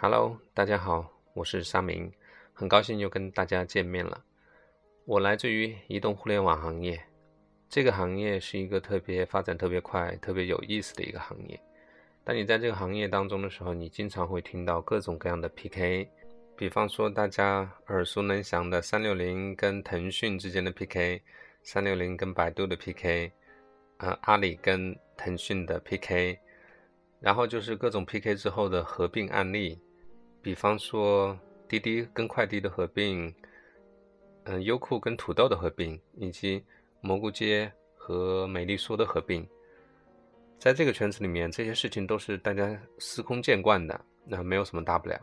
Hello，大家好，我是沙明，很高兴又跟大家见面了。我来自于移动互联网行业，这个行业是一个特别发展特别快、特别有意思的一个行业。当你在这个行业当中的时候，你经常会听到各种各样的 PK，比方说大家耳熟能详的三六零跟腾讯之间的 PK，三六零跟百度的 PK，呃，阿里跟腾讯的 PK，然后就是各种 PK 之后的合并案例。比方说滴滴跟快滴的合并，嗯，优酷跟土豆的合并，以及蘑菇街和美丽说的合并，在这个圈子里面，这些事情都是大家司空见惯的，那没有什么大不了。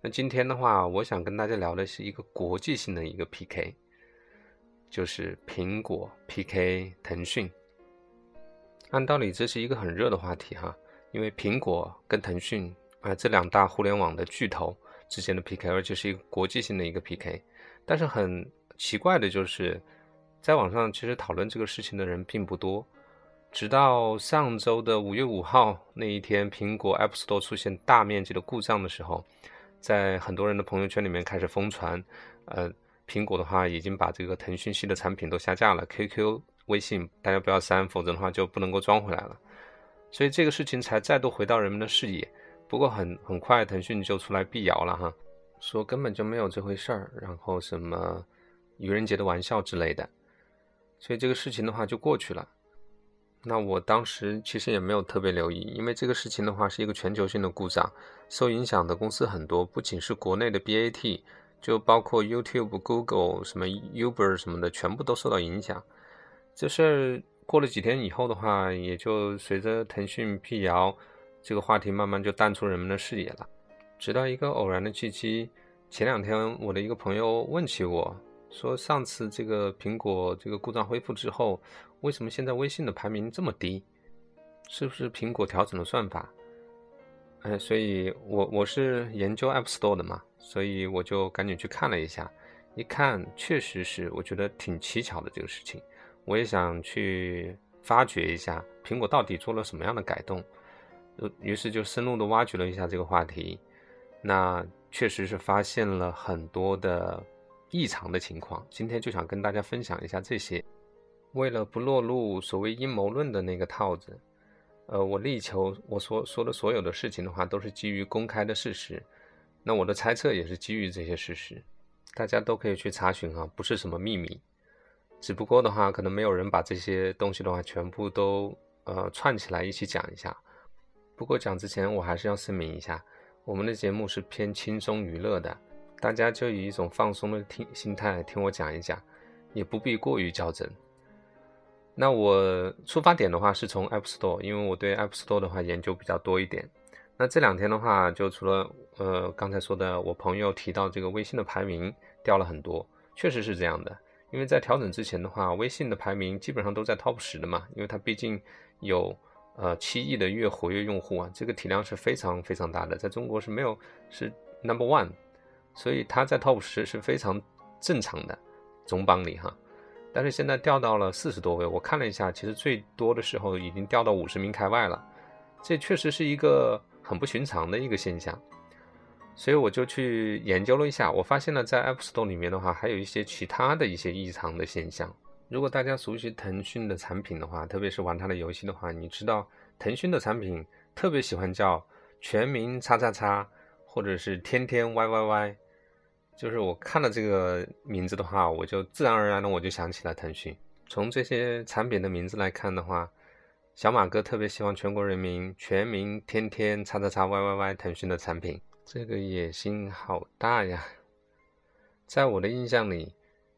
那今天的话，我想跟大家聊的是一个国际性的一个 PK，就是苹果 PK 腾讯。按道理这是一个很热的话题哈，因为苹果跟腾讯。啊，这两大互联网的巨头之间的 PK，而且是一个国际性的一个 PK。但是很奇怪的就是，在网上其实讨论这个事情的人并不多。直到上周的五月五号那一天，苹果 App Store 出现大面积的故障的时候，在很多人的朋友圈里面开始疯传，呃，苹果的话已经把这个腾讯系的产品都下架了，QQ、微信大家不要删，否则的话就不能够装回来了。所以这个事情才再度回到人们的视野。不过很很快，腾讯就出来辟谣了哈，说根本就没有这回事儿，然后什么愚人节的玩笑之类的，所以这个事情的话就过去了。那我当时其实也没有特别留意，因为这个事情的话是一个全球性的故障，受影响的公司很多，不仅是国内的 BAT，就包括 YouTube、Google、什么 Uber 什么的，全部都受到影响。这事儿过了几天以后的话，也就随着腾讯辟谣。这个话题慢慢就淡出人们的视野了，直到一个偶然的契机，前两天我的一个朋友问起我说，上次这个苹果这个故障恢复之后，为什么现在微信的排名这么低？是不是苹果调整了算法？哎，所以我我是研究 App Store 的嘛，所以我就赶紧去看了一下，一看确实是，我觉得挺蹊跷的这个事情，我也想去发掘一下苹果到底做了什么样的改动。于是就深入的挖掘了一下这个话题，那确实是发现了很多的异常的情况。今天就想跟大家分享一下这些。为了不落入所谓阴谋论的那个套子，呃，我力求我所说的所有的事情的话都是基于公开的事实。那我的猜测也是基于这些事实，大家都可以去查询啊，不是什么秘密。只不过的话，可能没有人把这些东西的话全部都呃串起来一起讲一下。不过讲之前，我还是要声明一下，我们的节目是偏轻松娱乐的，大家就以一种放松的听心态听我讲一讲，也不必过于较真。那我出发点的话是从 App Store，因为我对 App Store 的话研究比较多一点。那这两天的话，就除了呃刚才说的，我朋友提到这个微信的排名掉了很多，确实是这样的。因为在调整之前的话，微信的排名基本上都在 Top 十的嘛，因为它毕竟有。呃，七亿的月活跃用户啊，这个体量是非常非常大的，在中国是没有是 number one，所以它在 top 十是非常正常的总榜里哈。但是现在掉到了四十多位，我看了一下，其实最多的时候已经掉到五十名开外了，这确实是一个很不寻常的一个现象。所以我就去研究了一下，我发现了在 App Store 里面的话，还有一些其他的一些异常的现象。如果大家熟悉腾讯的产品的话，特别是玩它的游戏的话，你知道腾讯的产品特别喜欢叫全民叉叉叉，或者是天天 Y Y Y。就是我看了这个名字的话，我就自然而然的我就想起了腾讯。从这些产品的名字来看的话，小马哥特别希望全国人民全民天天叉叉叉 Y Y Y 腾讯的产品，这个野心好大呀！在我的印象里。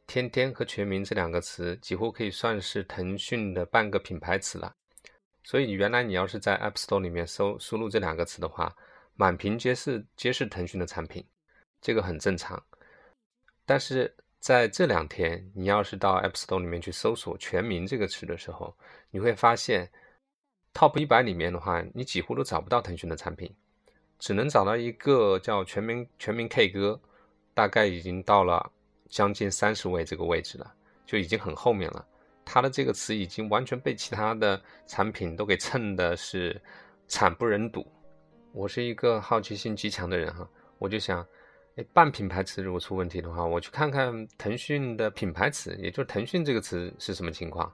天天和全民这两个词几乎可以算是腾讯的半个品牌词了，所以原来你要是在 App Store 里面搜输入这两个词的话，满屏皆是皆是腾讯的产品，这个很正常。但是在这两天，你要是到 App Store 里面去搜索“全民”这个词的时候，你会发现 Top 一百里面的话，你几乎都找不到腾讯的产品，只能找到一个叫“全民全民 K 歌”，大概已经到了。将近三十位这个位置了，就已经很后面了。它的这个词已经完全被其他的产品都给蹭的是惨不忍睹。我是一个好奇心极强的人哈，我就想，哎，半品牌词如果出问题的话，我去看看腾讯的品牌词，也就是腾讯这个词是什么情况。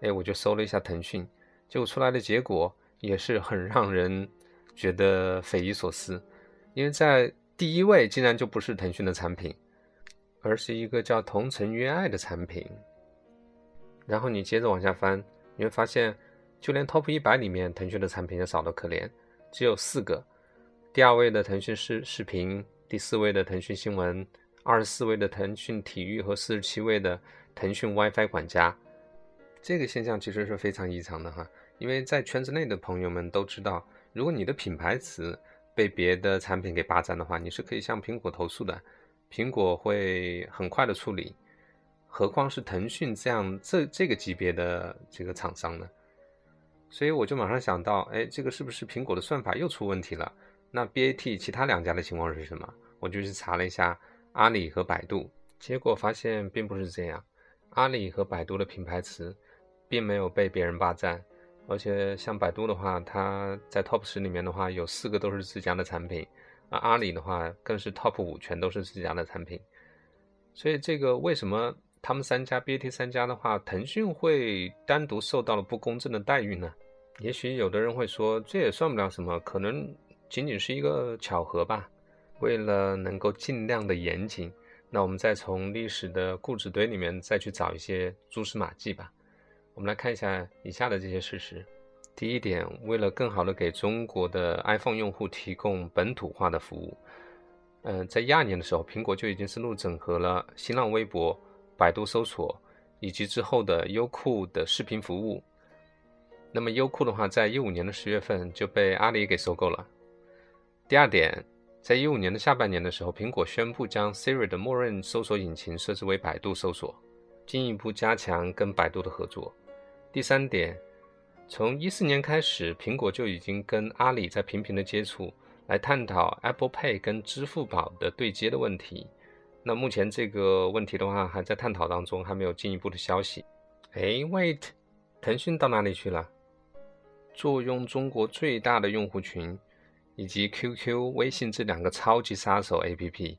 哎，我就搜了一下腾讯，结果出来的结果也是很让人觉得匪夷所思，因为在第一位竟然就不是腾讯的产品，而是一个叫同城约爱的产品。然后你接着往下翻，你会发现，就连 Top 一百里面，腾讯的产品也少得可怜。只有四个，第二位的腾讯视视频，第四位的腾讯新闻，二十四位的腾讯体育和四十七位的腾讯 WiFi 管家。这个现象其实是非常异常的哈，因为在圈子内的朋友们都知道，如果你的品牌词被别的产品给霸占的话，你是可以向苹果投诉的，苹果会很快的处理。何况是腾讯这样这这个级别的这个厂商呢？所以我就马上想到，哎，这个是不是苹果的算法又出问题了？那 BAT 其他两家的情况是什么？我就去查了一下阿里和百度，结果发现并不是这样。阿里和百度的品牌词并没有被别人霸占，而且像百度的话，它在 Top 十里面的话有四个都是自家的产品，而阿里的话更是 Top 五全都是自家的产品。所以这个为什么他们三家 BAT 三家的话，腾讯会单独受到了不公正的待遇呢？也许有的人会说，这也算不了什么，可能仅仅是一个巧合吧。为了能够尽量的严谨，那我们再从历史的固执堆里面再去找一些蛛丝马迹吧。我们来看一下以下的这些事实。第一点，为了更好的给中国的 iPhone 用户提供本土化的服务，嗯，在一二年的时候，苹果就已经深入整合了新浪微博、百度搜索以及之后的优酷的视频服务。那么优酷的话，在一五年的十月份就被阿里给收购了。第二点，在一五年的下半年的时候，苹果宣布将 Siri 的默认搜索引擎设置为百度搜索，进一步加强跟百度的合作。第三点，从一四年开始，苹果就已经跟阿里在频频的接触，来探讨 Apple Pay 跟支付宝的对接的问题。那目前这个问题的话，还在探讨当中，还没有进一步的消息。哎，Wait，腾讯到哪里去了？坐拥中国最大的用户群，以及 QQ、微信这两个超级杀手 APP，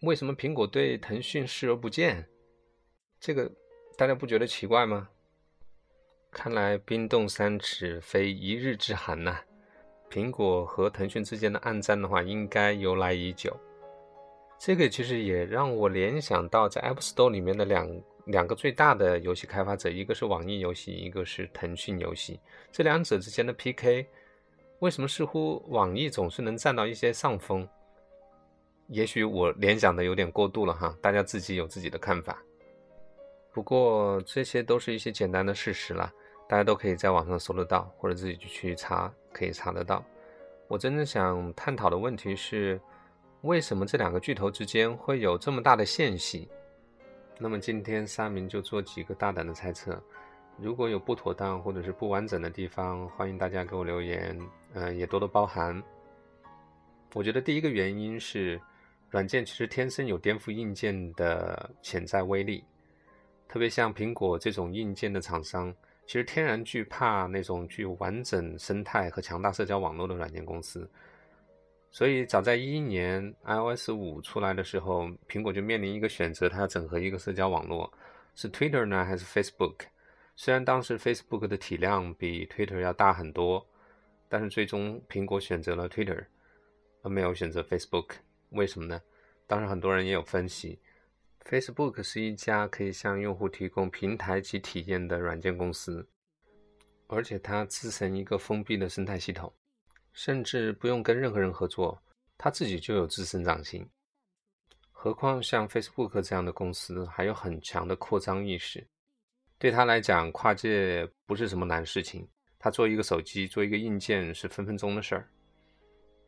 为什么苹果对腾讯视而不见？这个大家不觉得奇怪吗？看来冰冻三尺非一日之寒呐！苹果和腾讯之间的暗战的话，应该由来已久。这个其实也让我联想到在 App Store 里面的两。两个最大的游戏开发者，一个是网易游戏，一个是腾讯游戏。这两者之间的 PK，为什么似乎网易总是能占到一些上风？也许我联想的有点过度了哈，大家自己有自己的看法。不过这些都是一些简单的事实了，大家都可以在网上搜得到，或者自己去查，可以查得到。我真正想探讨的问题是，为什么这两个巨头之间会有这么大的间隙？那么今天沙明就做几个大胆的猜测，如果有不妥当或者是不完整的地方，欢迎大家给我留言，嗯，也多多包涵。我觉得第一个原因是，软件其实天生有颠覆硬件的潜在威力，特别像苹果这种硬件的厂商，其实天然惧怕那种具有完整生态和强大社交网络的软件公司。所以，早在一一年 iOS 五出来的时候，苹果就面临一个选择，它要整合一个社交网络，是 Twitter 呢还是 Facebook？虽然当时 Facebook 的体量比 Twitter 要大很多，但是最终苹果选择了 Twitter，而没有选择 Facebook。为什么呢？当然，很多人也有分析，Facebook 是一家可以向用户提供平台及体验的软件公司，而且它自成一个封闭的生态系统。甚至不用跟任何人合作，它自己就有自成长性。何况像 Facebook 这样的公司，还有很强的扩张意识，对他来讲，跨界不是什么难事情。他做一个手机，做一个硬件是分分钟的事儿。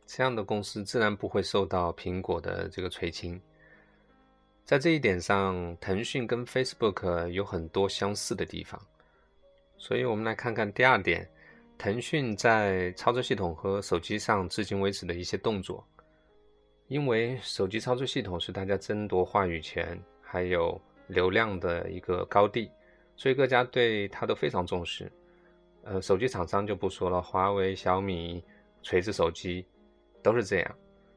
这样的公司自然不会受到苹果的这个垂青。在这一点上，腾讯跟 Facebook 有很多相似的地方。所以，我们来看看第二点。腾讯在操作系统和手机上至今为止的一些动作，因为手机操作系统是大家争夺话语权还有流量的一个高地，所以各家对它都非常重视。呃，手机厂商就不说了，华为、小米锤子手机，都是这样。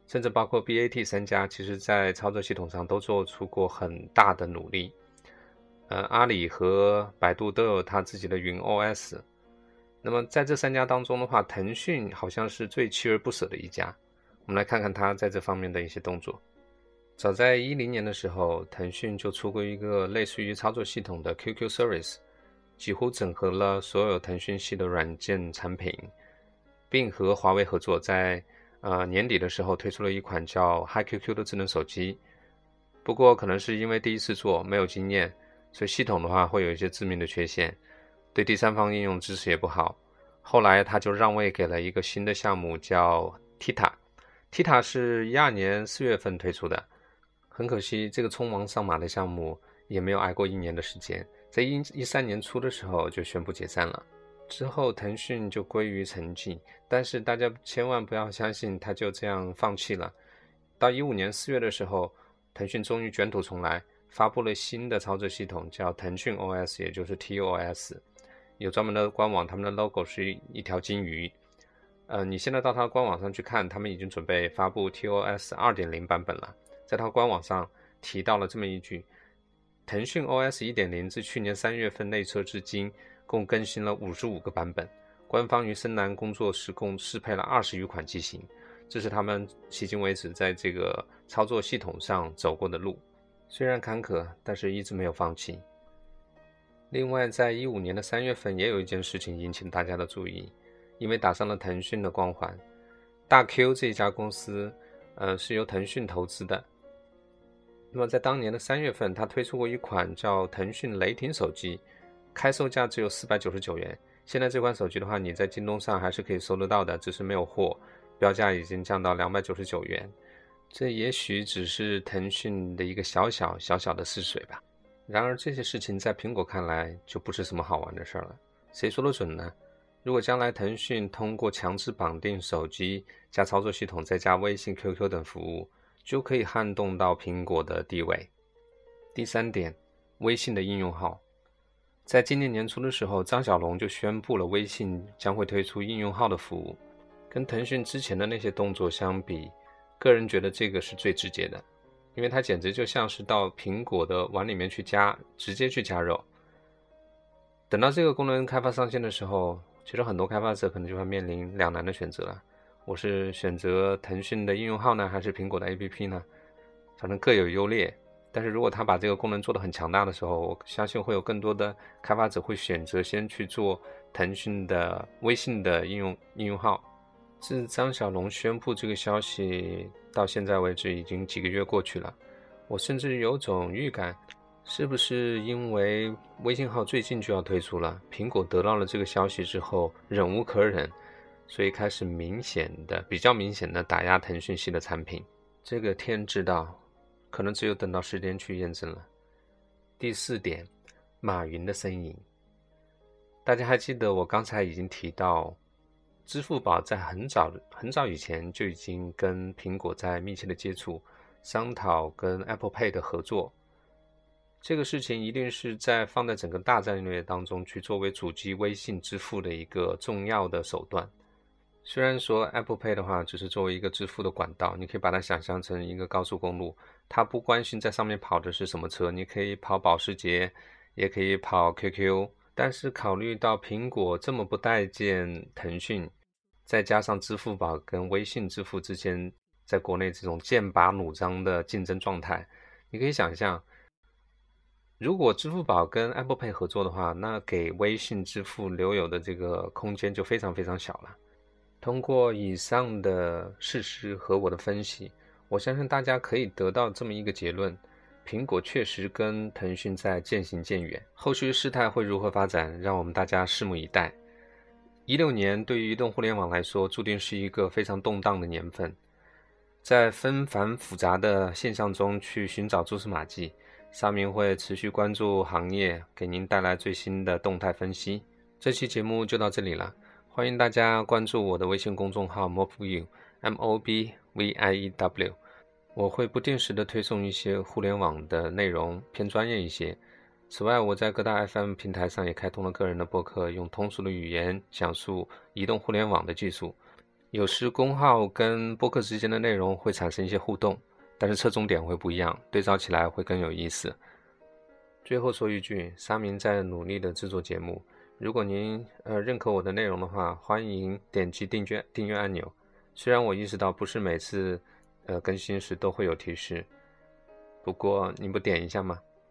甚至包括 BAT 三家，其实在操作系统上都做出过很大的努力。呃，阿里和百度都有它自己的云 OS。那么在这三家当中的话，腾讯好像是最锲而不舍的一家。我们来看看它在这方面的一些动作。早在一零年的时候，腾讯就出过一个类似于操作系统的 QQ Service，几乎整合了所有腾讯系的软件产品，并和华为合作，在呃年底的时候推出了一款叫 HiQQ 的智能手机。不过可能是因为第一次做没有经验。所以系统的话会有一些致命的缺陷，对第三方应用支持也不好。后来他就让位给了一个新的项目，叫 Tita，Tita 是一二年四月份推出的。很可惜，这个匆忙上马的项目也没有挨过一年的时间，在一一三年初的时候就宣布解散了。之后腾讯就归于沉寂，但是大家千万不要相信它就这样放弃了。到一五年四月的时候，腾讯终于卷土重来。发布了新的操作系统，叫腾讯 OS，也就是 TOS，有专门的官网，他们的 logo 是一条金鱼。呃，你现在到它官网上去看，他们已经准备发布 TOS 2.0版本了。在它官网上提到了这么一句：腾讯 OS 1.0自去年三月份内测至今，共更新了五十五个版本，官方与深蓝工作室共适配了二十余款机型。这是他们迄今为止在这个操作系统上走过的路。虽然坎坷，但是一直没有放弃。另外，在一五年的三月份，也有一件事情引起大家的注意，因为打上了腾讯的光环。大 Q 这一家公司，呃，是由腾讯投资的。那么在当年的三月份，它推出过一款叫腾讯雷霆手机，开售价只有四百九十九元。现在这款手机的话，你在京东上还是可以搜得到的，只是没有货，标价已经降到两百九十九元。这也许只是腾讯的一个小小小小的试水吧。然而这些事情在苹果看来就不是什么好玩的事儿了。谁说的准呢？如果将来腾讯通过强制绑定手机加操作系统，再加微信、QQ 等服务，就可以撼动到苹果的地位。第三点，微信的应用号，在今年年初的时候，张小龙就宣布了微信将会推出应用号的服务。跟腾讯之前的那些动作相比，个人觉得这个是最直接的，因为它简直就像是到苹果的碗里面去加，直接去加肉。等到这个功能开发上线的时候，其实很多开发者可能就会面临两难的选择了：我是选择腾讯的应用号呢，还是苹果的 APP 呢？反正各有优劣。但是如果他把这个功能做得很强大的时候，我相信会有更多的开发者会选择先去做腾讯的微信的应用应用号。自张小龙宣布这个消息到现在为止，已经几个月过去了。我甚至有种预感，是不是因为微信号最近就要推出了，苹果得到了这个消息之后忍无可忍，所以开始明显的、比较明显的打压腾讯系的产品。这个天知道，可能只有等到时间去验证了。第四点，马云的身影。大家还记得我刚才已经提到。支付宝在很早很早以前就已经跟苹果在密切的接触，商讨跟 Apple Pay 的合作。这个事情一定是在放在整个大战略当中去作为主机微信支付的一个重要的手段。虽然说 Apple Pay 的话只是作为一个支付的管道，你可以把它想象成一个高速公路，他不关心在上面跑的是什么车，你可以跑保时捷，也可以跑 QQ。但是考虑到苹果这么不待见腾讯。再加上支付宝跟微信支付之间在国内这种剑拔弩张的竞争状态，你可以想象，如果支付宝跟 Apple Pay 合作的话，那给微信支付留有的这个空间就非常非常小了。通过以上的事实和我的分析，我相信大家可以得到这么一个结论：苹果确实跟腾讯在渐行渐远。后续事态会如何发展，让我们大家拭目以待。一六年对于移动互联网来说，注定是一个非常动荡的年份，在纷繁复杂的现象中去寻找蛛丝马迹。沙明会持续关注行业，给您带来最新的动态分析。这期节目就到这里了，欢迎大家关注我的微信公众号 mobview，m o b v i e w，我会不定时的推送一些互联网的内容，偏专业一些。此外，我在各大 FM 平台上也开通了个人的播客，用通俗的语言讲述移动互联网的技术。有时公号跟播客之间的内容会产生一些互动，但是侧重点会不一样，对照起来会更有意思。最后说一句，沙明在努力的制作节目，如果您呃认可我的内容的话，欢迎点击订阅订阅按钮。虽然我意识到不是每次呃更新时都会有提示，不过你不点一下吗？